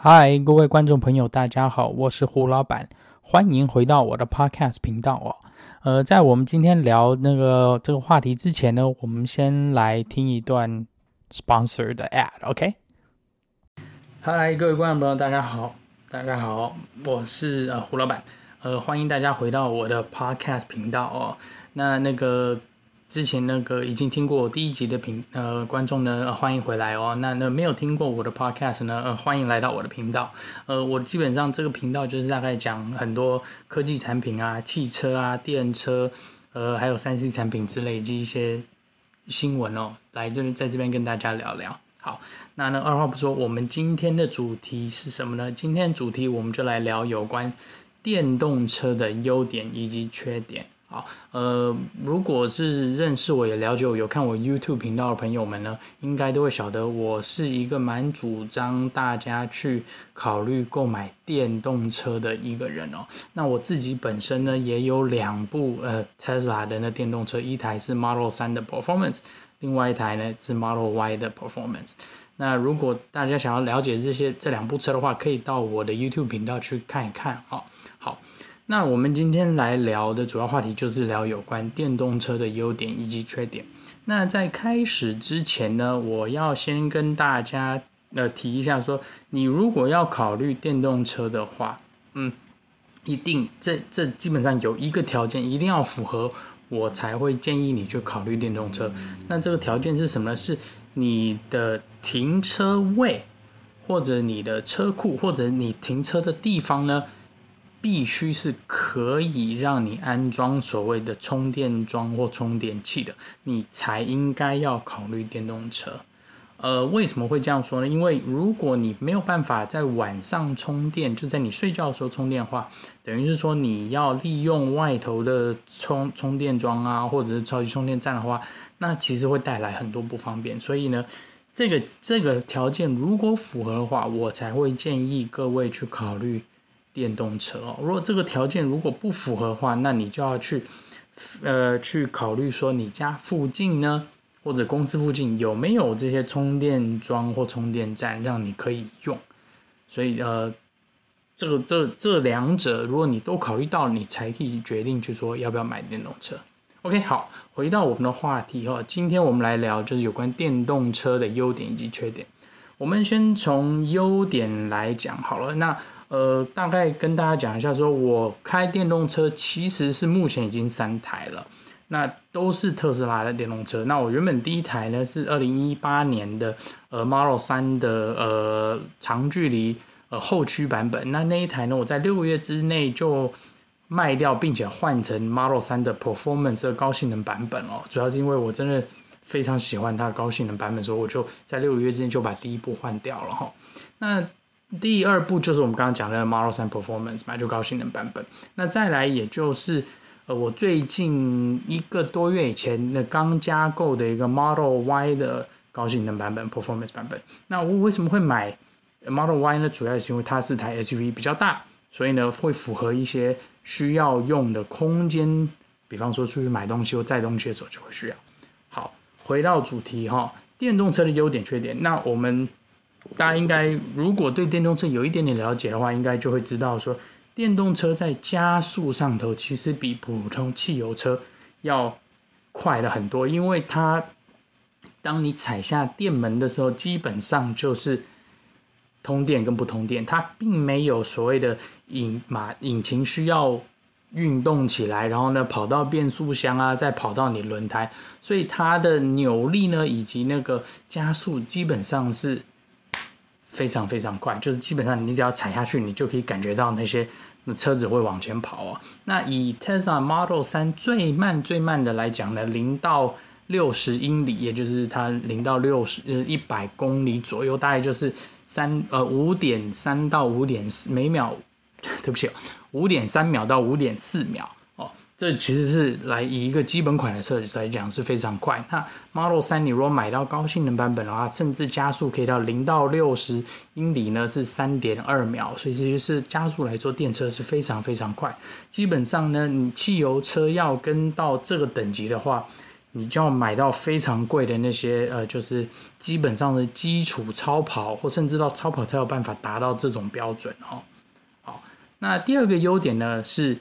嗨，各位观众朋友，大家好，我是胡老板，欢迎回到我的 Podcast 频道哦。呃，在我们今天聊那个这个话题之前呢，我们先来听一段 sponsor 的 ad，OK？嗨，各位观众朋友，大家好，大家好，我是呃胡老板，呃，欢迎大家回到我的 Podcast 频道哦。那那个。之前那个已经听过我第一集的频呃观众呢，呃，欢迎回来哦。那那没有听过我的 podcast 呢，呃，欢迎来到我的频道。呃，我基本上这个频道就是大概讲很多科技产品啊、汽车啊、电车，呃，还有三 C 产品之类及一些新闻哦，来这边在这边跟大家聊聊。好，那呢二话不说，我们今天的主题是什么呢？今天主题我们就来聊有关电动车的优点以及缺点。好，呃，如果是认识我也了解我有看我 YouTube 频道的朋友们呢，应该都会晓得我是一个蛮主张大家去考虑购买电动车的一个人哦。那我自己本身呢也有两部呃 Tesla 的那电动车，一台是 Model 3的 Performance，另外一台呢是 Model Y 的 Performance。那如果大家想要了解这些这两部车的话，可以到我的 YouTube 频道去看一看哦。好。那我们今天来聊的主要话题就是聊有关电动车的优点以及缺点。那在开始之前呢，我要先跟大家呃提一下说，你如果要考虑电动车的话，嗯，一定这这基本上有一个条件一定要符合，我才会建议你去考虑电动车。那这个条件是什么呢？是你的停车位，或者你的车库，或者你停车的地方呢？必须是可以让你安装所谓的充电桩或充电器的，你才应该要考虑电动车。呃，为什么会这样说呢？因为如果你没有办法在晚上充电，就在你睡觉的时候充电的话，等于是说你要利用外头的充充电桩啊，或者是超级充电站的话，那其实会带来很多不方便。所以呢，这个这个条件如果符合的话，我才会建议各位去考虑。电动车哦，如果这个条件如果不符合的话，那你就要去，呃，去考虑说你家附近呢，或者公司附近有没有这些充电桩或充电站让你可以用。所以呃，这个这这两者如果你都考虑到，你才可以决定去说要不要买电动车。OK，好，回到我们的话题哈，今天我们来聊就是有关电动车的优点以及缺点。我们先从优点来讲好了，那。呃，大概跟大家讲一下说，我开电动车其实是目前已经三台了，那都是特斯拉的电动车。那我原本第一台呢是二零一八年的呃 Model 3的呃长距离呃后驱版本，那那一台呢我在六个月之内就卖掉，并且换成 Model 3的 Performance 的高性能版本哦。主要是因为我真的非常喜欢它高性能版本，所以我就在六个月之内就把第一部换掉了哈。那第二部就是我们刚刚讲的 Model 3 Performance 嘛，就高性能版本。那再来也就是呃，我最近一个多月以前那刚加购的一个 Model Y 的高性能版本 Performance 版本。那我为什么会买 Model Y 呢？主要是因为它是台 SUV 比较大，所以呢会符合一些需要用的空间，比方说出去买东西或载东西的时候就会需要。好，回到主题哈，电动车的优点缺点，那我们。大家应该如果对电动车有一点点了解的话，应该就会知道说，电动车在加速上头其实比普通汽油车要快了很多，因为它当你踩下电门的时候，基本上就是通电跟不通电，它并没有所谓的引马引擎需要运动起来，然后呢跑到变速箱啊，再跑到你轮胎，所以它的扭力呢以及那个加速基本上是。非常非常快，就是基本上你只要踩下去，你就可以感觉到那些那车子会往前跑啊。那以 Tesla Model 3最慢最慢的来讲呢，零到六十英里，也就是它零到六十呃一百公里左右，大概就是三呃五点三到五点四每秒，对不起，五点三秒到五点四秒。这其实是来以一个基本款的车子来讲是非常快。那 Model 3你如果买到高性能版本的话，甚至加速可以到零到六十英里呢是三点二秒，所以其实是加速来做电车是非常非常快。基本上呢，你汽油车要跟到这个等级的话，你就要买到非常贵的那些呃，就是基本上的基础超跑，或甚至到超跑才有办法达到这种标准哦。好，那第二个优点呢是，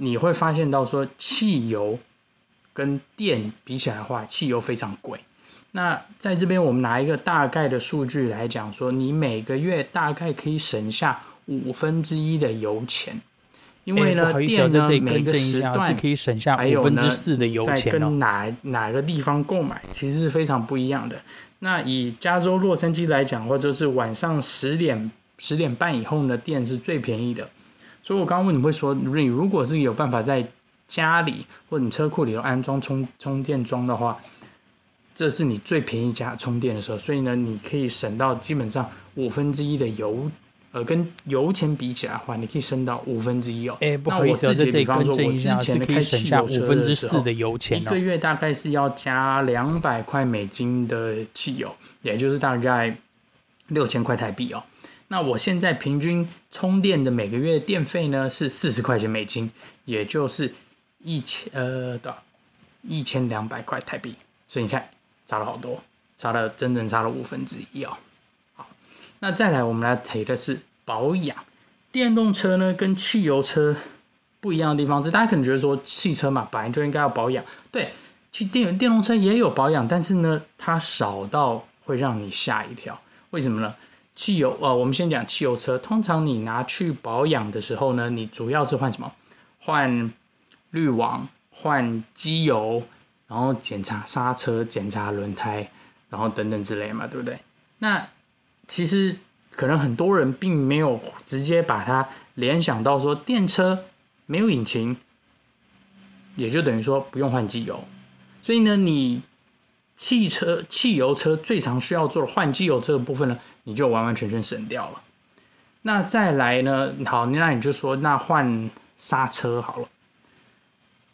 你会发现到说汽油跟电比起来的话，汽油非常贵。那在这边我们拿一个大概的数据来讲说，你每个月大概可以省下五分之一的油钱。因为呢，欸、电呢每个时段是可以省下五分之四的油钱，在跟哪哪个地方购买，其实是非常不一样的。那以加州洛杉矶来讲，或者是晚上十点十点半以后呢，电是最便宜的。所以我刚刚问你会说，你如果是有办法在家里或者你车库里头安装充充电桩的话，这是你最便宜加充电的时候。所以呢，你可以省到基本上五分之一的油。呃，跟油钱比起来的话，你可以省到五分之一哦。哎，不好意思，在这里更正一下，是可以省下五分之四的油钱哦。一个月大概是要加两百块美金的汽油，也就是大概六千块台币哦。那我现在平均充电的每个月电费呢是四十块钱美金，也就是一千呃的一千两百块台币。所以你看，差了好多，差了整整差了五分之一哦。那再来，我们来提的是保养。电动车呢，跟汽油车不一样的地方是，大家可能觉得说，汽车嘛，本来就应该要保养。对，其实电电动车也有保养，但是呢，它少到会让你吓一跳。为什么呢？汽油，呃，我们先讲汽油车。通常你拿去保养的时候呢，你主要是换什么？换滤网、换机油，然后检查刹车、检查轮胎，然后等等之类嘛，对不对？那其实可能很多人并没有直接把它联想到说，电车没有引擎，也就等于说不用换机油。所以呢，你汽车、汽油车最常需要做的换机油这个部分呢，你就完完全全省掉了。那再来呢，好，那你就说那换刹车好了。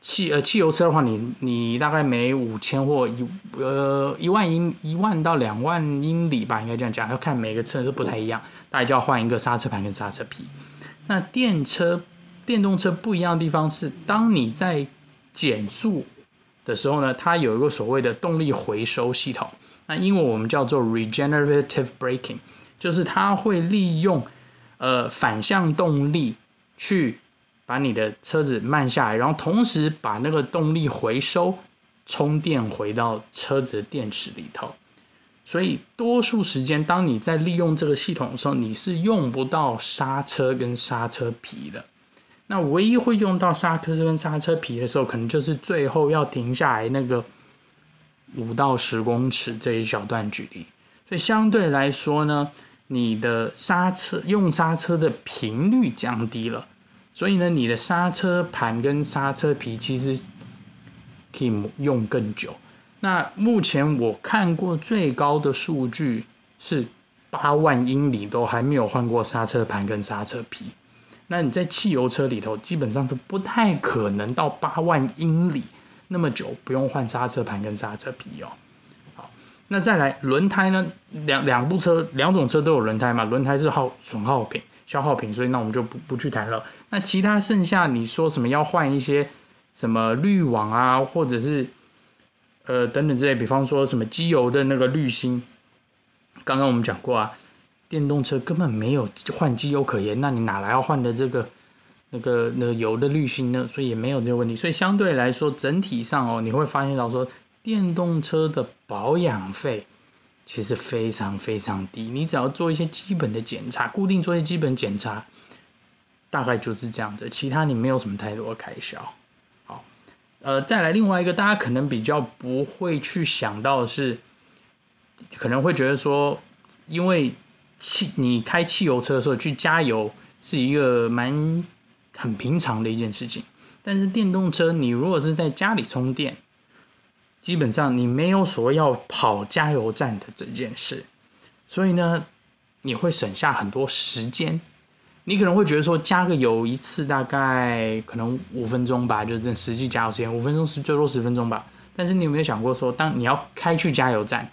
汽呃汽油车的话，你你大概每五千或一呃一万英一万到两万英里吧，应该这样讲，要看每个车都不太一样，大概就要换一个刹车盘跟刹车皮。那电车电动车不一样的地方是，当你在减速的时候呢，它有一个所谓的动力回收系统，那英文我们叫做 regenerative braking，就是它会利用呃反向动力去。把你的车子慢下来，然后同时把那个动力回收，充电回到车子的电池里头。所以多数时间，当你在利用这个系统的时候，你是用不到刹车跟刹车皮的。那唯一会用到刹车跟刹车皮的时候，可能就是最后要停下来那个五到十公尺这一小段距离。所以相对来说呢，你的刹车用刹车的频率降低了。所以呢，你的刹车盘跟刹车皮其实可以用更久。那目前我看过最高的数据是八万英里都还没有换过刹车盘跟刹车皮。那你在汽油车里头基本上是不太可能到八万英里那么久不用换刹车盘跟刹车皮哦。好，那再来轮胎呢？两两部车两种车都有轮胎嘛？轮胎是耗损耗品。消耗品，所以那我们就不不去谈了。那其他剩下你说什么要换一些什么滤网啊，或者是呃等等之类，比方说什么机油的那个滤芯，刚刚我们讲过啊，电动车根本没有换机油可言，那你哪来要换的这个那个那个油的滤芯呢？所以也没有这个问题。所以相对来说，整体上哦，你会发现到说电动车的保养费。其实非常非常低，你只要做一些基本的检查，固定做一些基本检查，大概就是这样子。其他你没有什么太多的开销。好，呃，再来另外一个，大家可能比较不会去想到的是，可能会觉得说，因为汽你开汽油车的时候去加油是一个蛮很平常的一件事情，但是电动车你如果是在家里充电。基本上你没有所谓要跑加油站的这件事，所以呢，你会省下很多时间。你可能会觉得说加个油一次大概可能五分钟吧，就是实际加油时间五分钟是最多十分钟吧。但是你有没有想过说，当你要开去加油站，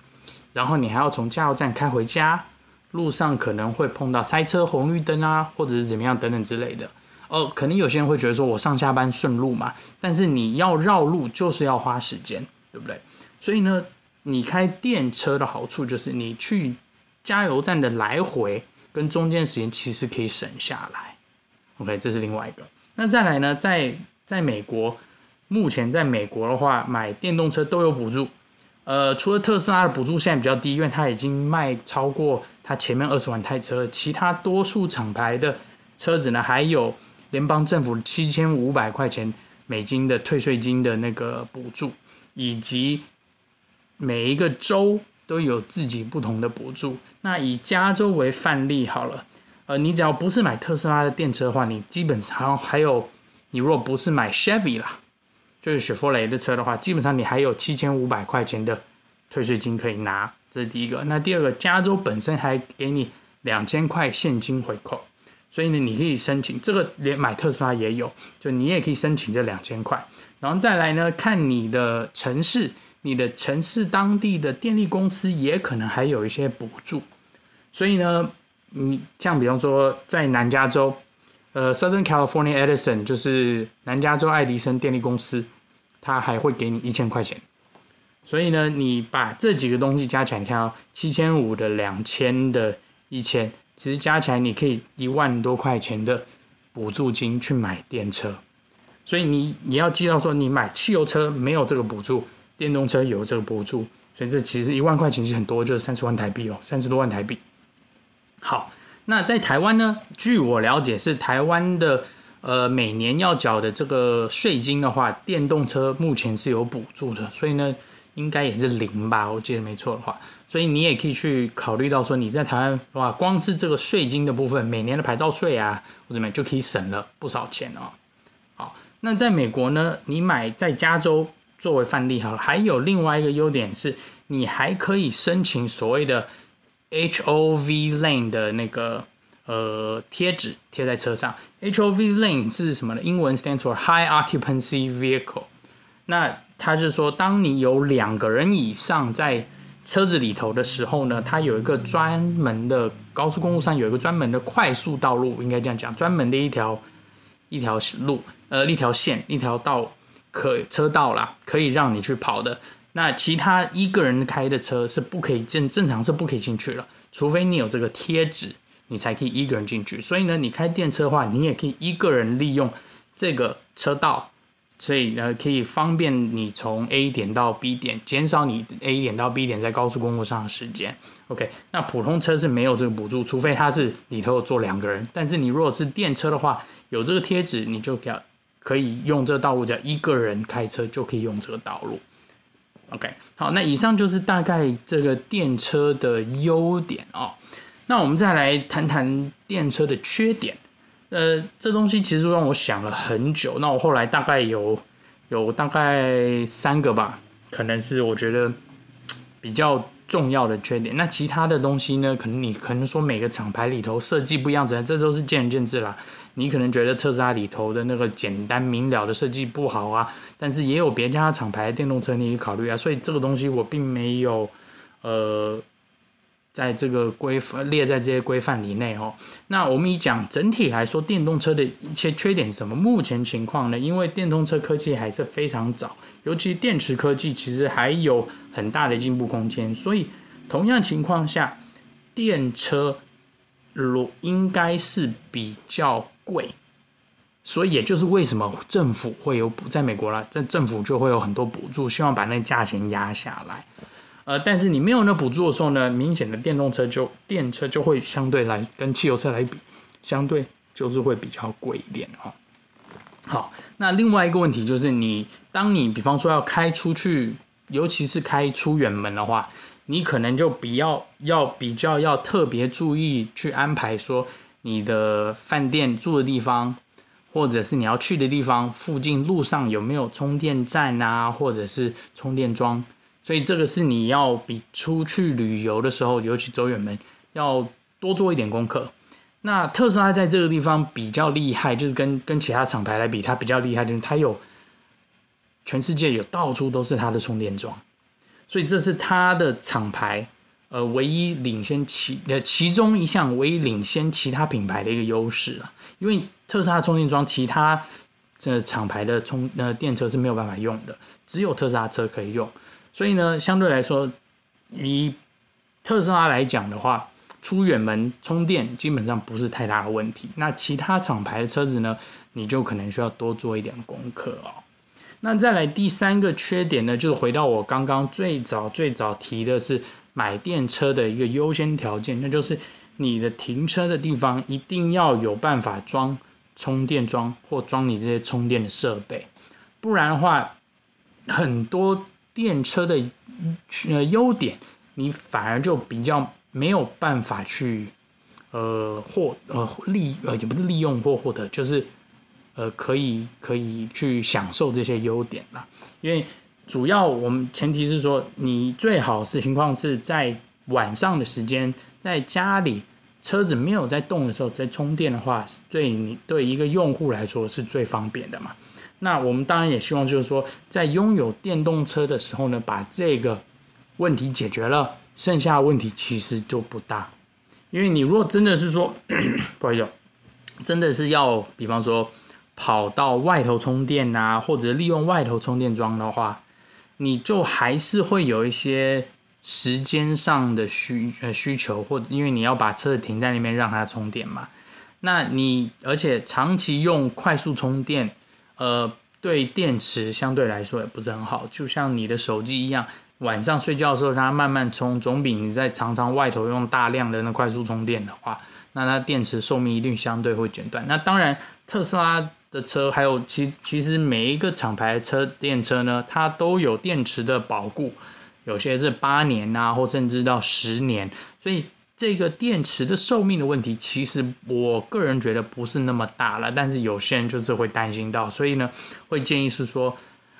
然后你还要从加油站开回家，路上可能会碰到塞车、红绿灯啊，或者是怎么样等等之类的。哦，可能有些人会觉得说我上下班顺路嘛，但是你要绕路就是要花时间。对不对？所以呢，你开电车的好处就是你去加油站的来回跟中间时间其实可以省下来。OK，这是另外一个。那再来呢，在在美国，目前在美国的话，买电动车都有补助。呃，除了特斯拉的补助现在比较低，因为它已经卖超过它前面二十万台车，其他多数厂牌的车子呢，还有联邦政府七千五百块钱美金的退税金的那个补助，以及每一个州都有自己不同的补助。那以加州为范例好了，呃，你只要不是买特斯拉的电车的话，你基本上还有，你如果不是买 Chevy 啦。就是雪佛雷的车的话，基本上你还有七千五百块钱的退税金可以拿，这是第一个。那第二个，加州本身还给你两千块现金回扣，所以呢，你可以申请这个，连买特斯拉也有，就你也可以申请这两千块。然后再来呢，看你的城市，你的城市当地的电力公司也可能还有一些补助。所以呢，你像比方说在南加州。呃，Southern California Edison 就是南加州爱迪生电力公司，它还会给你一千块钱。所以呢，你把这几个东西加起来，你看，七千五的、两千的、一千，其实加起来你可以一万多块钱的补助金去买电车。所以你你要记到说，你买汽油车没有这个补助，电动车有这个补助，所以这其实一万块钱其实很多，就是三十万台币哦，三十多万台币。好。那在台湾呢？据我了解，是台湾的呃每年要缴的这个税金的话，电动车目前是有补助的，所以呢，应该也是零吧？我记得没错的话，所以你也可以去考虑到说，你在台湾哇，光是这个税金的部分，每年的牌照税啊，或者怎么样就可以省了不少钱哦。好，那在美国呢，你买在加州作为范例好了，还有另外一个优点是，你还可以申请所谓的。HOV lane 的那个呃贴纸贴在车上，HOV lane 是什么呢？英文 stands for High Occupancy Vehicle。那它是说，当你有两个人以上在车子里头的时候呢，它有一个专门的高速公路上有一个专门的快速道路，应该这样讲，专门的一条一条路，呃，一条线，一条道可车道啦，可以让你去跑的。那其他一个人开的车是不可以正正常是不可以进去了，除非你有这个贴纸，你才可以一个人进去。所以呢，你开电车的话，你也可以一个人利用这个车道，所以呢可以方便你从 A 点到 B 点，减少你 A 点到 B 点在高速公路上的时间。OK，那普通车是没有这个补助，除非它是里头坐两个人。但是你如果是电车的话，有这个贴纸，你就可可以用这个道路，叫一个人开车就可以用这个道路。OK，好，那以上就是大概这个电车的优点哦。那我们再来谈谈电车的缺点。呃，这东西其实让我想了很久。那我后来大概有有大概三个吧，可能是我觉得比较重要的缺点。那其他的东西呢，可能你可能说每个厂牌里头设计不一样，这这都是见仁见智啦。你可能觉得特斯拉里头的那个简单明了的设计不好啊，但是也有别家厂牌的电动车你也考虑啊，所以这个东西我并没有，呃，在这个规范列在这些规范里内哦。那我们以讲整体来说，电动车的一些缺点是什么？目前情况呢，因为电动车科技还是非常早，尤其电池科技其实还有很大的进步空间，所以同样情况下，电车如应该是比较。贵，所以也就是为什么政府会有补，在美国啦，在政府就会有很多补助，希望把那价钱压下来。呃，但是你没有那补助的时候呢，明显的电动车就电车就会相对来跟汽油车来比，相对就是会比较贵一点哈。好，那另外一个问题就是你，当你比方说要开出去，尤其是开出远门的话，你可能就比较要比较要特别注意去安排说。你的饭店住的地方，或者是你要去的地方附近路上有没有充电站啊，或者是充电桩？所以这个是你要比出去旅游的时候，尤其走远门，要多做一点功课。那特斯拉在这个地方比较厉害，就是跟跟其他厂牌来比，它比较厉害，就是它有全世界有到处都是它的充电桩，所以这是它的厂牌。呃，唯一领先其呃其中一项唯一领先其他品牌的一个优势啊，因为特斯拉充电桩，其他这厂牌的充呃电车是没有办法用的，只有特斯拉车可以用。所以呢，相对来说，以特斯拉来讲的话，出远门充电基本上不是太大的问题。那其他厂牌的车子呢，你就可能需要多做一点功课哦。那再来第三个缺点呢，就是回到我刚刚最早最早提的是买电车的一个优先条件，那就是你的停车的地方一定要有办法装充电桩或装你这些充电的设备，不然的话，很多电车的呃优点，你反而就比较没有办法去呃获呃利呃也不是利用或获得，就是。呃，可以可以去享受这些优点啦，因为主要我们前提是说，你最好是情况是在晚上的时间，在家里车子没有在动的时候在充电的话，对你对一个用户来说是最方便的嘛。那我们当然也希望就是说，在拥有电动车的时候呢，把这个问题解决了，剩下的问题其实就不大。因为你如果真的是说，不好意思，真的是要，比方说。跑到外头充电啊，或者利用外头充电桩的话，你就还是会有一些时间上的需呃需求，或者因为你要把车子停在那边让它充电嘛。那你而且长期用快速充电，呃，对电池相对来说也不是很好。就像你的手机一样，晚上睡觉的时候它慢慢充，总比你在常常外头用大量的那快速充电的话，那它电池寿命一定相对会减短。那当然，特斯拉。的车还有其其实每一个厂牌车电车呢，它都有电池的保固，有些是八年啊，或甚至到十年，所以这个电池的寿命的问题，其实我个人觉得不是那么大了，但是有些人就是会担心到，所以呢，会建议是说，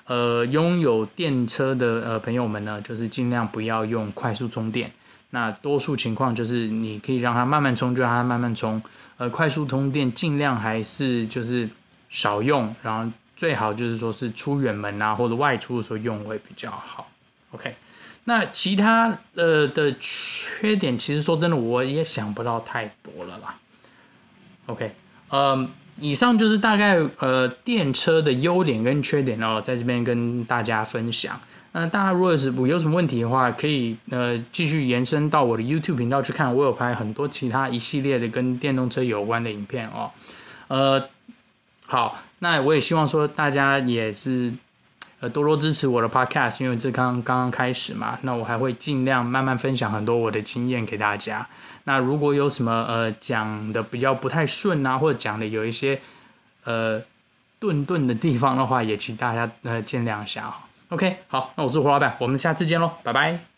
呃，拥有电车的呃朋友们呢，就是尽量不要用快速充电，那多数情况就是你可以让它慢慢充，就让它慢慢充，呃，快速充电尽量还是就是。少用，然后最好就是说是出远门啊，或者外出的时候用会比较好。OK，那其他呃的缺点，其实说真的，我也想不到太多了啦。OK，呃，以上就是大概呃电车的优点跟缺点哦，在这边跟大家分享。那大家如果是有什么问题的话，可以呃继续延伸到我的 YouTube 频道去看，我有拍很多其他一系列的跟电动车有关的影片哦，呃。好，那我也希望说大家也是，呃，多多支持我的 podcast，因为这刚刚刚开始嘛。那我还会尽量慢慢分享很多我的经验给大家。那如果有什么呃讲的比较不太顺啊，或者讲的有一些呃顿顿的地方的话，也请大家呃见谅一下啊。OK，好，那我是胡老板，我们下次见喽，拜拜。